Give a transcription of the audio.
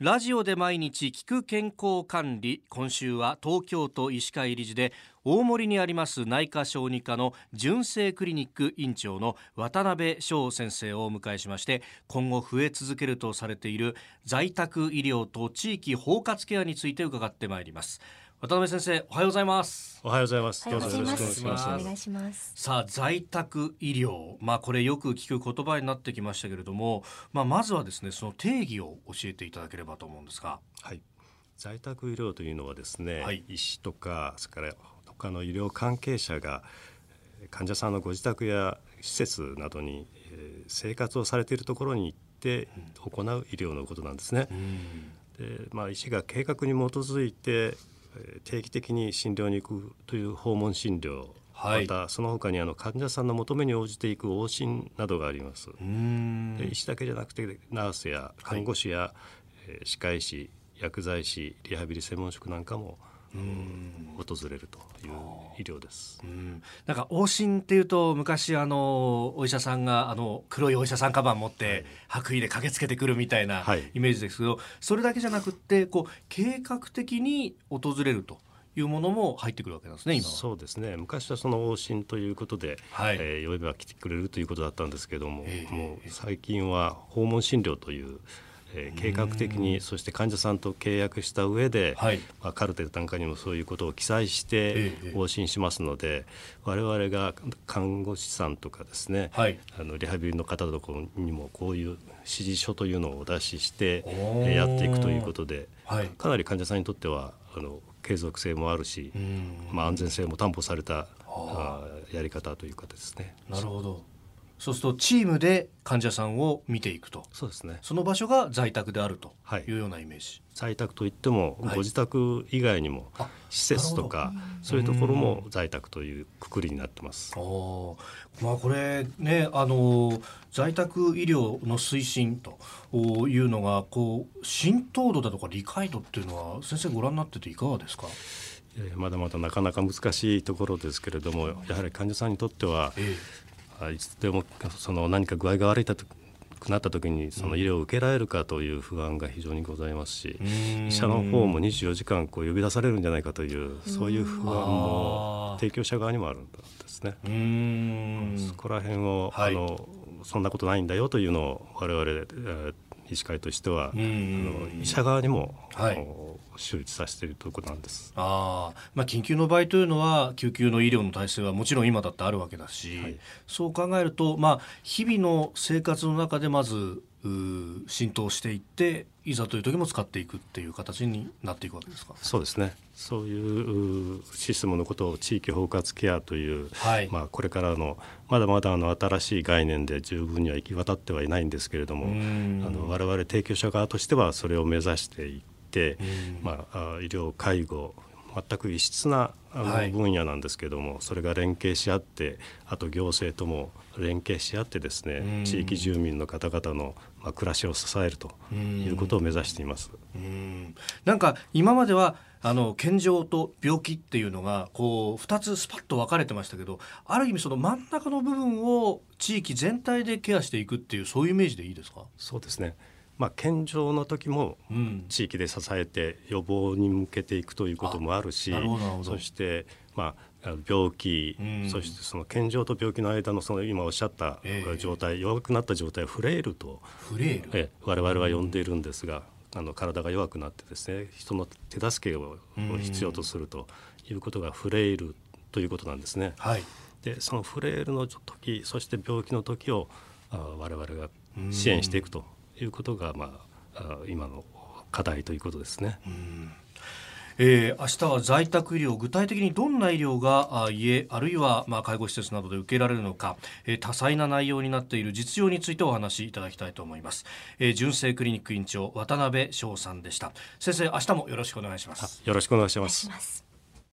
ラジオで毎日聞く健康管理今週は東京都医師会理事で大森にあります内科小児科の純正クリニック院長の渡辺翔先生をお迎えしまして今後増え続けるとされている在宅医療と地域包括ケアについて伺ってまいります。渡辺先生おはようございます。おはようございます。どうぞよろしくお願いします。お願いします。さあ在宅医療。まあこれよく聞く言葉になってきましたけれどもまあまずはですねその定義を教えていただければと思うんですが。はい。在宅医療というのはですね、はい。医師とかそれから他の医療関係者がえー患者さんのご自宅や施設などに、えー生活をされているところに行って行う医療のことなんですね。でまあ、医師が計画に基づいてえー定期的に診療に行くという訪問診療、はい。またその他にあの患者さんの求めに応じていく往診などがあります。うん。で医師だけじゃなくてナースや看護師や、えー歯科医師薬剤師リハビリ専門職なんかも訪れるという医療です。うん。なんか往診っていうと昔あのお医者さんがあの黒いお医者さんカバン持って白衣で駆けつけてくるみたいなはい。イメージですけど、それだけじゃなくってこう計画的に訪れるというものも入ってくるわけなんですね。そうですね。昔はその往診ということで、はい。えー呼べば来てくれるということだったんですけども、ええ。もう最近は訪問診療という、えー計画的にそして患者さんと契約した上で、はい。まあ、カルテなんかにもそういうことを記載してええ往診しますので、我々が看護師さんとかですね、はい。あのリハビリの方とかにもこういう指示書というのをお出ししてえーやっていくということで、はい。かなり患者さんにとってはあの継続性もあるし、うん。まあ、安全性も担保されたあー。やり方というかですね。なるほど。そうするとチームで患者さんを見ていくと。そうですねその場所が在宅であるとはいいうようなイメージ。在宅といっても、はいご自宅以外にもあ施設とかそういうところも在宅というくくりになってます。おーまあこれねあの在宅医療の推進というのがこう浸透度だとか理解度っていうのは先生ご覧になってていかがですか？えーまだまだなかなか難しいところですけれどもやはり患者さんにとってはいつでもその何か具合が悪いとくなった時にその医療を受けられるかという不安が非常にございますし、え医者の方も24時間こう呼び出されるんじゃないかというそういう不安も提供者側にもあるんですね。そこら辺を、はい。あのそんなことないんだよというのを我々、えー医師会としては、うん。あの医者側にも、はい周知させているところなんです。あーまあ、緊急の場合というのは救急の医療の体制はもちろん今だってあるわけだし、はいそう考えると、まあ、日々の生活の中でまず浸透していっていざという時も使っていくっていう形になっていくわけですか？そうですね。そういううシステムのことを地域包括ケアという、はいまあこれからのまだまだあの新しい概念で十分には行き渡ってはいないんですけれども、うんあの我々提供者側としてはそれを目指していって、うん。まああ医療介護全く異質な分野なんですけどもそれが連携し合ってあと行政とも連携し合ってですね、うん。地域住民の方々の、まあ、暮らしを支えるということを目指しています。うん。なんか今まではあの健常と病気っていうのがこう2つスパッと分かれてましたけどある意味その真ん中の部分を地域全体でケアしていくっていうそういうイメージでいいですか、そうですねまあ、健常の時もうん。地域で支えて予防に向けていくということもあるしあなるほどなるほど。そして、まあ、病気、うん。そしてその健常と病気の間のその今おっしゃったええ。状態、弱くなった状態をフレイルと、フレイル、ええ我々は呼んでいるんですが、あの体が弱くなってですね人の手助けをうん。必要とするということがフレイルということなんですね。はい。でそのフレイルの時そして病気の時をあ我々が支援していくということが、まあ、あ今の課題ということですね。えー、明日は在宅医療具体的にどんな医療があ家あるいはまあ介護施設などで受けられるのか、えー多彩な内容になっている実用についてお話しいただきたいと思います、えー純正クリニック院長渡辺翔さんでした。先生明日もよろしくお願いします。よろしくお願いします